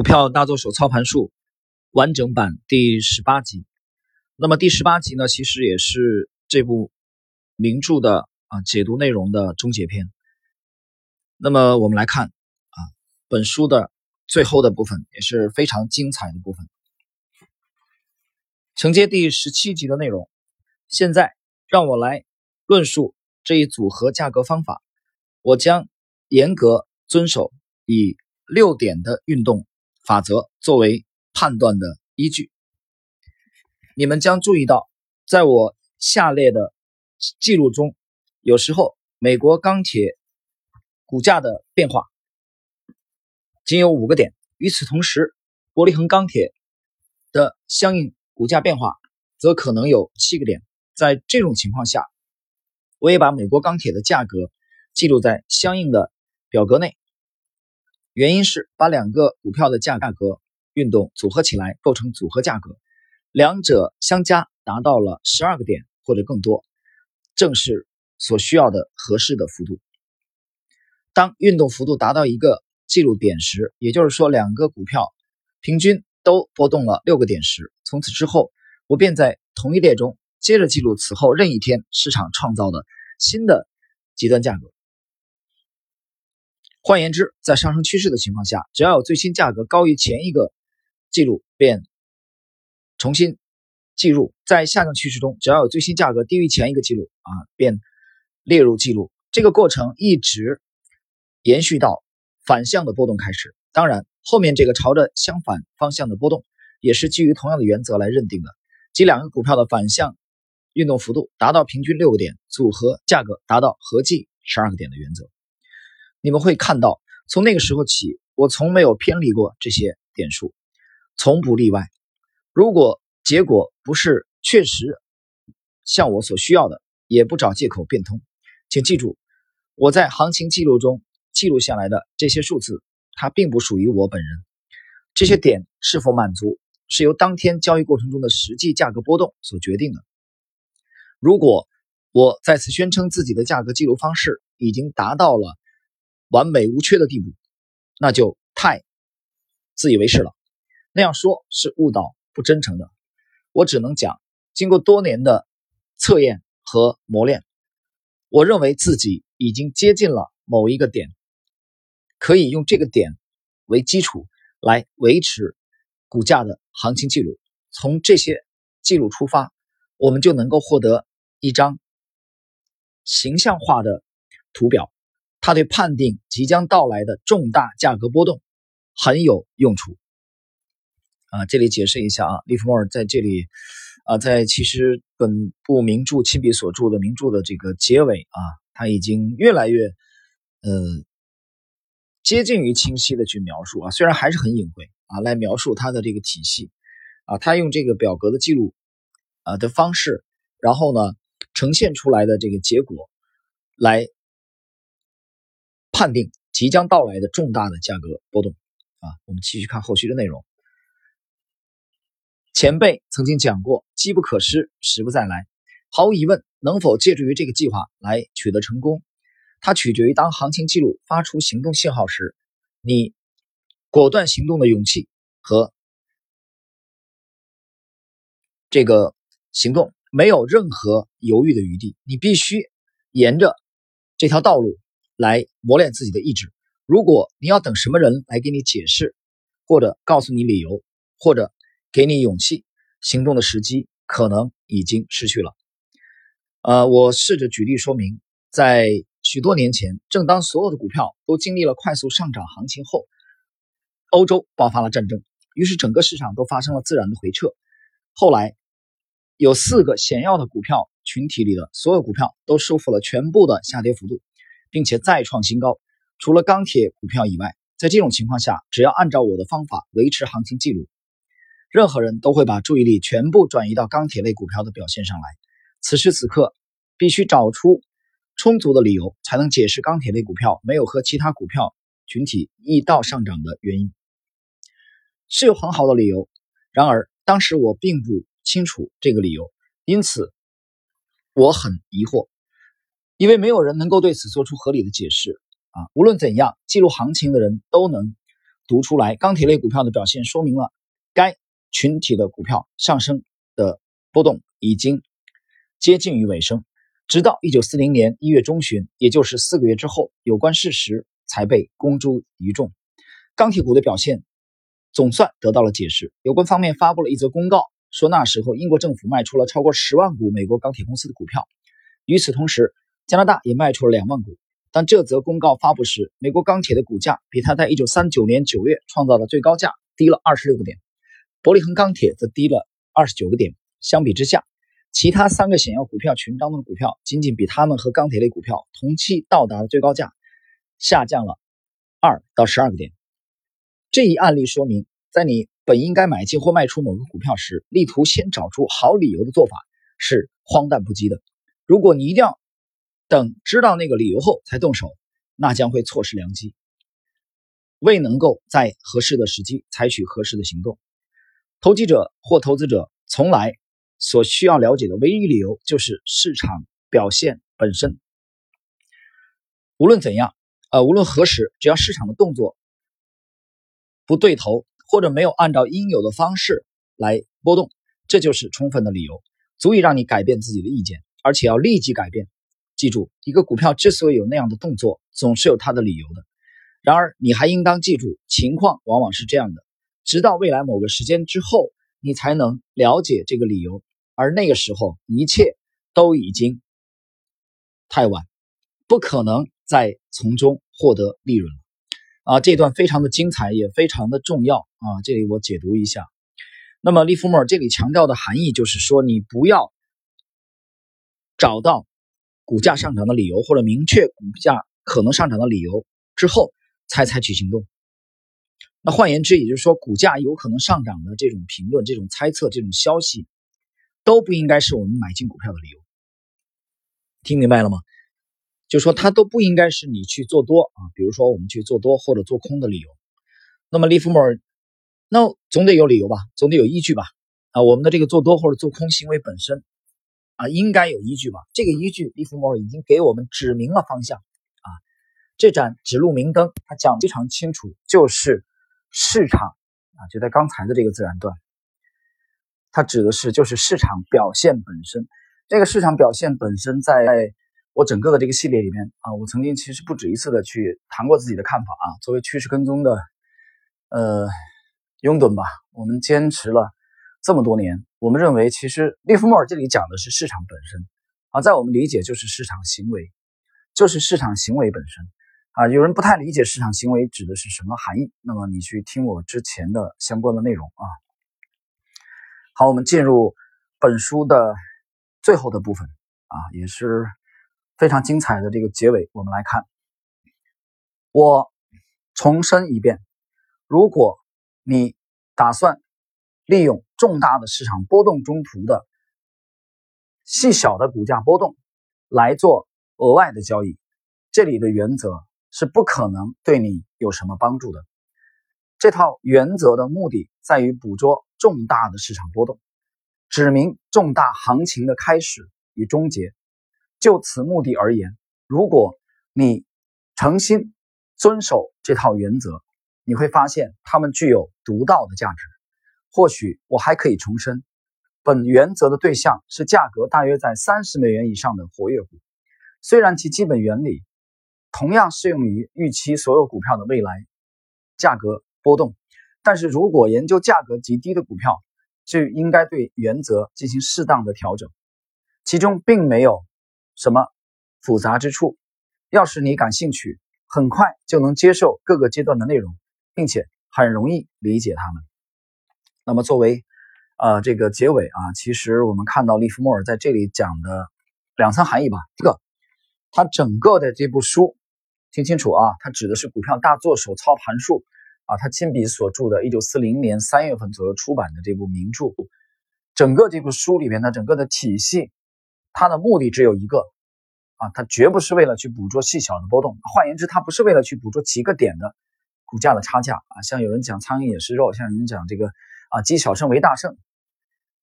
股票大作手操盘术完整版第十八集。那么第十八集呢，其实也是这部名著的啊解读内容的终结篇。那么我们来看啊，本书的最后的部分也是非常精彩的部分，承接第十七集的内容。现在让我来论述这一组合价格方法，我将严格遵守以六点的运动。法则作为判断的依据，你们将注意到，在我下列的记录中，有时候美国钢铁股价的变化仅有五个点，与此同时，伯利恒钢铁的相应股价变化则可能有七个点。在这种情况下，我也把美国钢铁的价格记录在相应的表格内。原因是把两个股票的价格运动组合起来构成组合价格，两者相加达到了十二个点或者更多，正是所需要的合适的幅度。当运动幅度达到一个记录点时，也就是说两个股票平均都波动了六个点时，从此之后我便在同一列中接着记录此后任意天市场创造的新的极端价格。换言之，在上升趋势的情况下，只要有最新价格高于前一个记录，便重新计入；在下降趋势中，只要有最新价格低于前一个记录，啊，便列入记录。这个过程一直延续到反向的波动开始。当然，后面这个朝着相反方向的波动，也是基于同样的原则来认定的，即两个股票的反向运动幅度达到平均六个点，组合价格达到合计十二个点的原则。你们会看到，从那个时候起，我从没有偏离过这些点数，从不例外。如果结果不是确实像我所需要的，也不找借口变通。请记住，我在行情记录中记录下来的这些数字，它并不属于我本人。这些点是否满足，是由当天交易过程中的实际价格波动所决定的。如果我再次宣称自己的价格记录方式已经达到了，完美无缺的地步，那就太自以为是了。那样说是误导、不真诚的。我只能讲，经过多年的测验和磨练，我认为自己已经接近了某一个点，可以用这个点为基础来维持股价的行情记录。从这些记录出发，我们就能够获得一张形象化的图表。它对判定即将到来的重大价格波动很有用处。啊，这里解释一下啊，利弗莫尔在这里啊，在其实本部名著亲笔所著的名著的这个结尾啊，他已经越来越呃接近于清晰的去描述啊，虽然还是很隐晦啊，来描述它的这个体系啊，他用这个表格的记录啊的方式，然后呢呈现出来的这个结果来。判定即将到来的重大的价格波动啊，我们继续看后续的内容。前辈曾经讲过，机不可失，时不再来。毫无疑问，能否借助于这个计划来取得成功，它取决于当行情记录发出行动信号时，你果断行动的勇气和这个行动没有任何犹豫的余地。你必须沿着这条道路。来磨练自己的意志。如果你要等什么人来给你解释，或者告诉你理由，或者给你勇气，行动的时机可能已经失去了。呃，我试着举例说明，在许多年前，正当所有的股票都经历了快速上涨行情后，欧洲爆发了战争，于是整个市场都发生了自然的回撤。后来，有四个显要的股票群体里的所有股票都收复了全部的下跌幅度。并且再创新高，除了钢铁股票以外，在这种情况下，只要按照我的方法维持行情记录，任何人都会把注意力全部转移到钢铁类股票的表现上来。此时此刻，必须找出充足的理由，才能解释钢铁类股票没有和其他股票群体一道上涨的原因。是有很好的理由，然而当时我并不清楚这个理由，因此我很疑惑。因为没有人能够对此做出合理的解释啊！无论怎样，记录行情的人都能读出来，钢铁类股票的表现说明了该群体的股票上升的波动已经接近于尾声。直到一九四零年一月中旬，也就是四个月之后，有关事实才被公诸于众。钢铁股的表现总算得到了解释。有关方面发布了一则公告，说那时候英国政府卖出了超过十万股美国钢铁公司的股票。与此同时，加拿大也卖出了两万股。当这则公告发布时，美国钢铁的股价比它在一九三九年九月创造的最高价低了二十六个点，伯利恒钢铁则低了二十九个点。相比之下，其他三个险要股票群当中的股票，仅仅比他们和钢铁类股票同期到达的最高价下降了二到十二个点。这一案例说明，在你本应该买进或卖出某个股票时，力图先找出好理由的做法是荒诞不羁的。如果你一定要等知道那个理由后才动手，那将会错失良机，未能够在合适的时机采取合适的行动。投机者或投资者从来。所需要了解的唯一理由就是市场表现本身。无论怎样，呃，无论何时，只要市场的动作不对头，或者没有按照应有的方式来波动，这就是充分的理由，足以让你改变自己的意见，而且要立即改变。记住，一个股票之所以有那样的动作，总是有它的理由的。然而，你还应当记住，情况往往是这样的：直到未来某个时间之后，你才能了解这个理由。而那个时候，一切都已经太晚，不可能再从中获得利润了。啊，这段非常的精彩，也非常的重要啊！这里我解读一下。那么，利弗莫尔这里强调的含义就是说，你不要找到股价上涨的理由，或者明确股价可能上涨的理由之后才采取行动。那换言之，也就是说，股价有可能上涨的这种评论、这种猜测、这种消息。都不应该是我们买进股票的理由，听明白了吗？就说它都不应该是你去做多啊，比如说我们去做多或者做空的理由。那么利弗莫尔，那总得有理由吧，总得有依据吧？啊，我们的这个做多或者做空行为本身啊，应该有依据吧？这个依据利弗莫尔已经给我们指明了方向啊，这盏指路明灯，它讲非常清楚，就是市场啊，就在刚才的这个自然段。它指的是就是市场表现本身，这个市场表现本身，在我整个的这个系列里面啊，我曾经其实不止一次的去谈过自己的看法啊。作为趋势跟踪的呃拥趸吧，我们坚持了这么多年，我们认为其实利弗莫尔这里讲的是市场本身啊，在我们理解就是市场行为，就是市场行为本身啊。有人不太理解市场行为指的是什么含义，那么你去听我之前的相关的内容啊。好，我们进入本书的最后的部分啊，也是非常精彩的这个结尾。我们来看，我重申一遍：如果你打算利用重大的市场波动中途的细小的股价波动来做额外的交易，这里的原则是不可能对你有什么帮助的。这套原则的目的在于捕捉。重大的市场波动，指明重大行情的开始与终结。就此目的而言，如果你诚心遵守这套原则，你会发现它们具有独到的价值。或许我还可以重申，本原则的对象是价格大约在三十美元以上的活跃股。虽然其基本原理同样适用于预期所有股票的未来价格波动。但是如果研究价格极低的股票，就应该对原则进行适当的调整，其中并没有什么复杂之处。要是你感兴趣，很快就能接受各个阶段的内容，并且很容易理解它们。那么作为呃这个结尾啊，其实我们看到利弗莫尔在这里讲的两层含义吧。一个他整个的这部书，听清楚啊，它指的是《股票大作手操盘术》。啊，他亲笔所著的1940年3月份左右出版的这部名著，整个这部书里面的整个的体系，它的目的只有一个，啊，它绝不是为了去捕捉细小的波动。换言之，它不是为了去捕捉几个点的股价的差价啊。像有人讲苍蝇也是肉，像有人讲这个啊积小胜为大胜，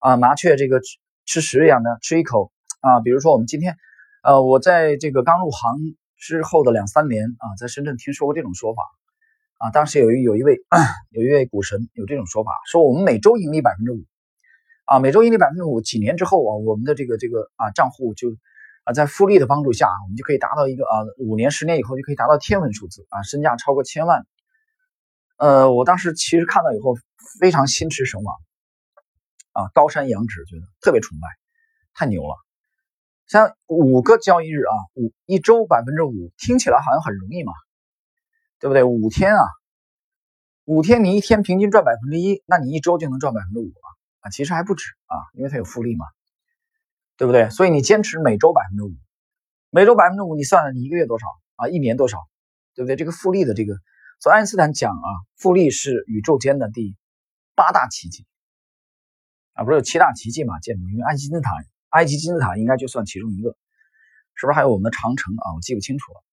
啊麻雀这个吃食一样的吃一口啊。比如说我们今天，呃，我在这个刚入行之后的两三年啊，在深圳听说过这种说法。啊，当时有一有一位有一位股神有这种说法，说我们每周盈利百分之五，啊，每周盈利百分之五，几年之后啊，我们的这个这个啊账户就啊在复利的帮助下，我们就可以达到一个啊五年十年以后就可以达到天文数字啊，身价超过千万。呃，我当时其实看到以后非常心驰神往，啊，高山仰止，觉得特别崇拜，太牛了。像五个交易日啊，五一周百分之五，听起来好像很容易嘛。对不对？五天啊，五天你一天平均赚百分之一，那你一周就能赚百分之五了啊！其实还不止啊，因为它有复利嘛，对不对？所以你坚持每周百分之五，每周百分之五，你算算你一个月多少啊？一年多少？对不对？这个复利的这个，所以爱因斯坦讲啊，复利是宇宙间的第八大奇迹啊，不是有七大奇迹嘛？建筑，因为埃及金字塔，埃及金字塔应该就算其中一个，是不是还有我们的长城啊？我记不清楚了。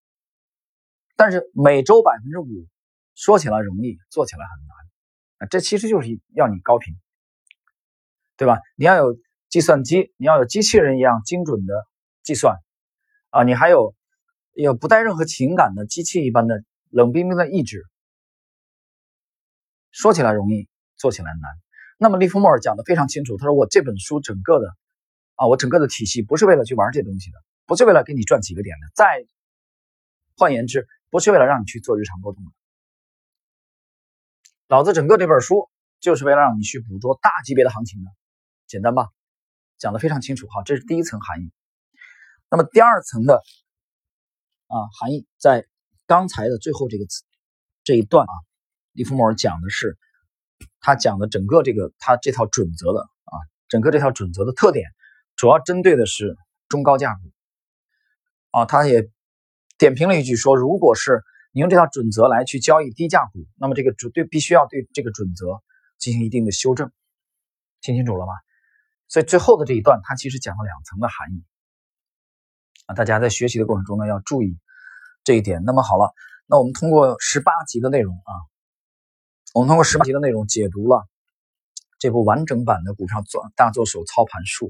但是每周百分之五，说起来容易，做起来很难啊！这其实就是要你高频，对吧？你要有计算机，你要有机器人一样精准的计算啊！你还有有不带任何情感的机器一般的冷冰冰的意志。说起来容易，做起来难。那么利弗莫尔讲的非常清楚，他说我这本书整个的啊，我整个的体系不是为了去玩这东西的，不是为了给你赚几个点的。再换言之。不是为了让你去做日常波动的，老子整个这本书就是为了让你去捕捉大级别的行情的，简单吧？讲的非常清楚。好，这是第一层含义。那么第二层的啊含义，在刚才的最后这个词这一段啊，利弗莫尔讲的是他讲的整个这个他这套准则的啊，整个这套准则的特点，主要针对的是中高价股啊，他也。点评了一句说：“如果是你用这套准则来去交易低价股，那么这个准对必须要对这个准则进行一定的修正。”听清楚了吗？所以最后的这一段，它其实讲了两层的含义啊。大家在学习的过程中呢，要注意这一点。那么好了，那我们通过十八集的内容啊，我们通过十八集的内容解读了这部完整版的《股票做大作手操盘术》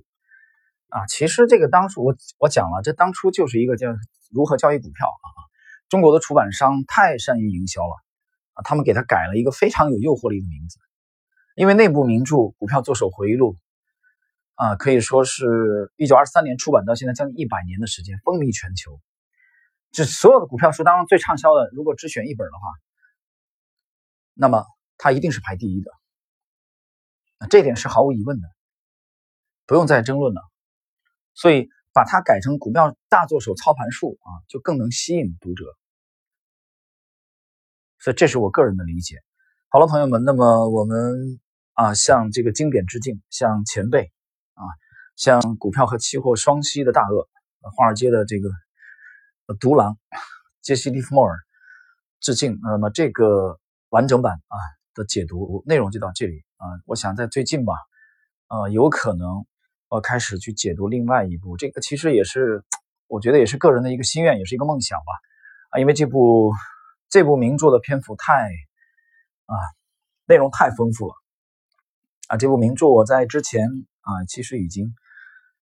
啊。其实这个当初我我讲了，这当初就是一个叫。如何交易股票啊？中国的出版商太善于营销了啊！他们给他改了一个非常有诱惑力的名字，因为那部名著《股票作手回忆录》啊，可以说是一九二三年出版到现在将近一百年的时间，风靡全球。这所有的股票书当中最畅销的，如果只选一本的话，那么它一定是排第一的。这点是毫无疑问的，不用再争论了。所以。把它改成股票大作手操盘术啊，就更能吸引读者。所以这是我个人的理解。好了，朋友们，那么我们啊向这个经典致敬，向前辈啊，向股票和期货双栖的大鳄，华尔街的这个独狼杰西·利弗莫尔致敬。那么这个完整版啊的解读内容就到这里啊。我想在最近吧，呃，有可能。我开始去解读另外一部，这个其实也是，我觉得也是个人的一个心愿，也是一个梦想吧。啊，因为这部这部名著的篇幅太啊，内容太丰富了。啊，这部名著我在之前啊，其实已经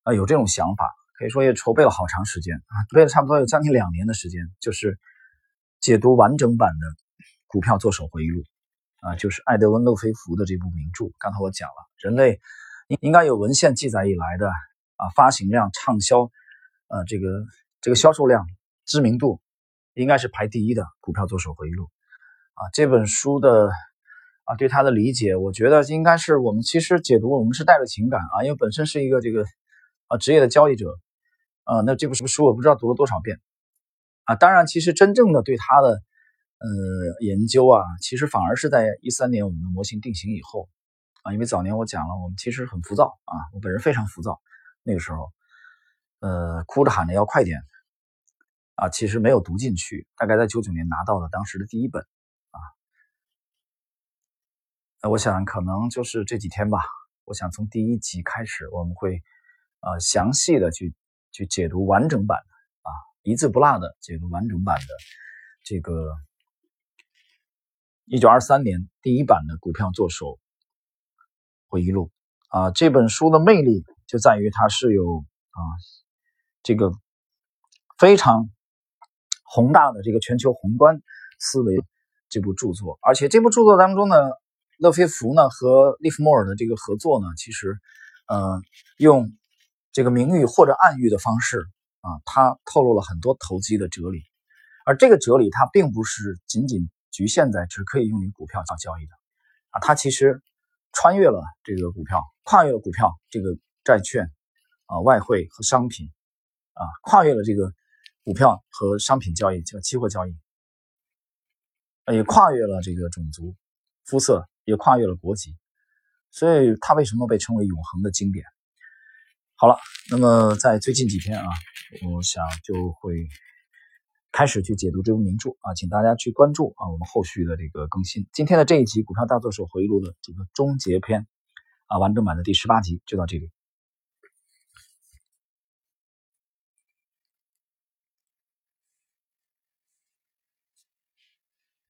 啊有这种想法，可以说也筹备了好长时间啊，筹备了差不多有将近两年的时间，就是解读完整版的《股票作手回忆录》啊，就是艾德温·洛菲弗的这部名著。刚才我讲了，人类。应应该有文献记载以来的啊，发行量、畅销，呃，这个这个销售量、知名度，应该是排第一的《股票作手回忆录》啊。这本书的啊，对它的理解，我觉得应该是我们其实解读，我们是带着情感啊，因为本身是一个这个啊职业的交易者啊。那这部书我不知道读了多少遍啊。当然，其实真正的对它的呃研究啊，其实反而是在一三年我们的模型定型以后。啊，因为早年我讲了，我们其实很浮躁啊，我本人非常浮躁，那个时候，呃，哭着喊着要快点，啊，其实没有读进去，大概在九九年拿到了当时的第一本，啊，那我想可能就是这几天吧，我想从第一集开始，我们会，呃，详细的去去解读完整版的，啊，一字不落的解读完整版的这个一九二三年第一版的股票作手。回忆录啊，这本书的魅力就在于它是有啊这个非常宏大的这个全球宏观思维这部著作，而且这部著作当中呢，勒菲弗呢和利弗莫尔的这个合作呢，其实，呃，用这个明喻或者暗喻的方式啊，他透露了很多投机的哲理，而这个哲理它并不是仅仅局限在只可以用于股票做交易的啊，它其实穿越了这个股票，跨越了股票这个债券啊、外汇和商品啊，跨越了这个股票和商品交易，叫期货交易。也跨越了这个种族、肤色，也跨越了国籍，所以它为什么被称为永恒的经典？好了，那么在最近几天啊，我想就会开始去解读这部名著啊，请大家去关注啊我们后续的这个更新。今天的这一集《股票大作手回忆录》的这个终结篇啊，完整版的第十八集就到这里。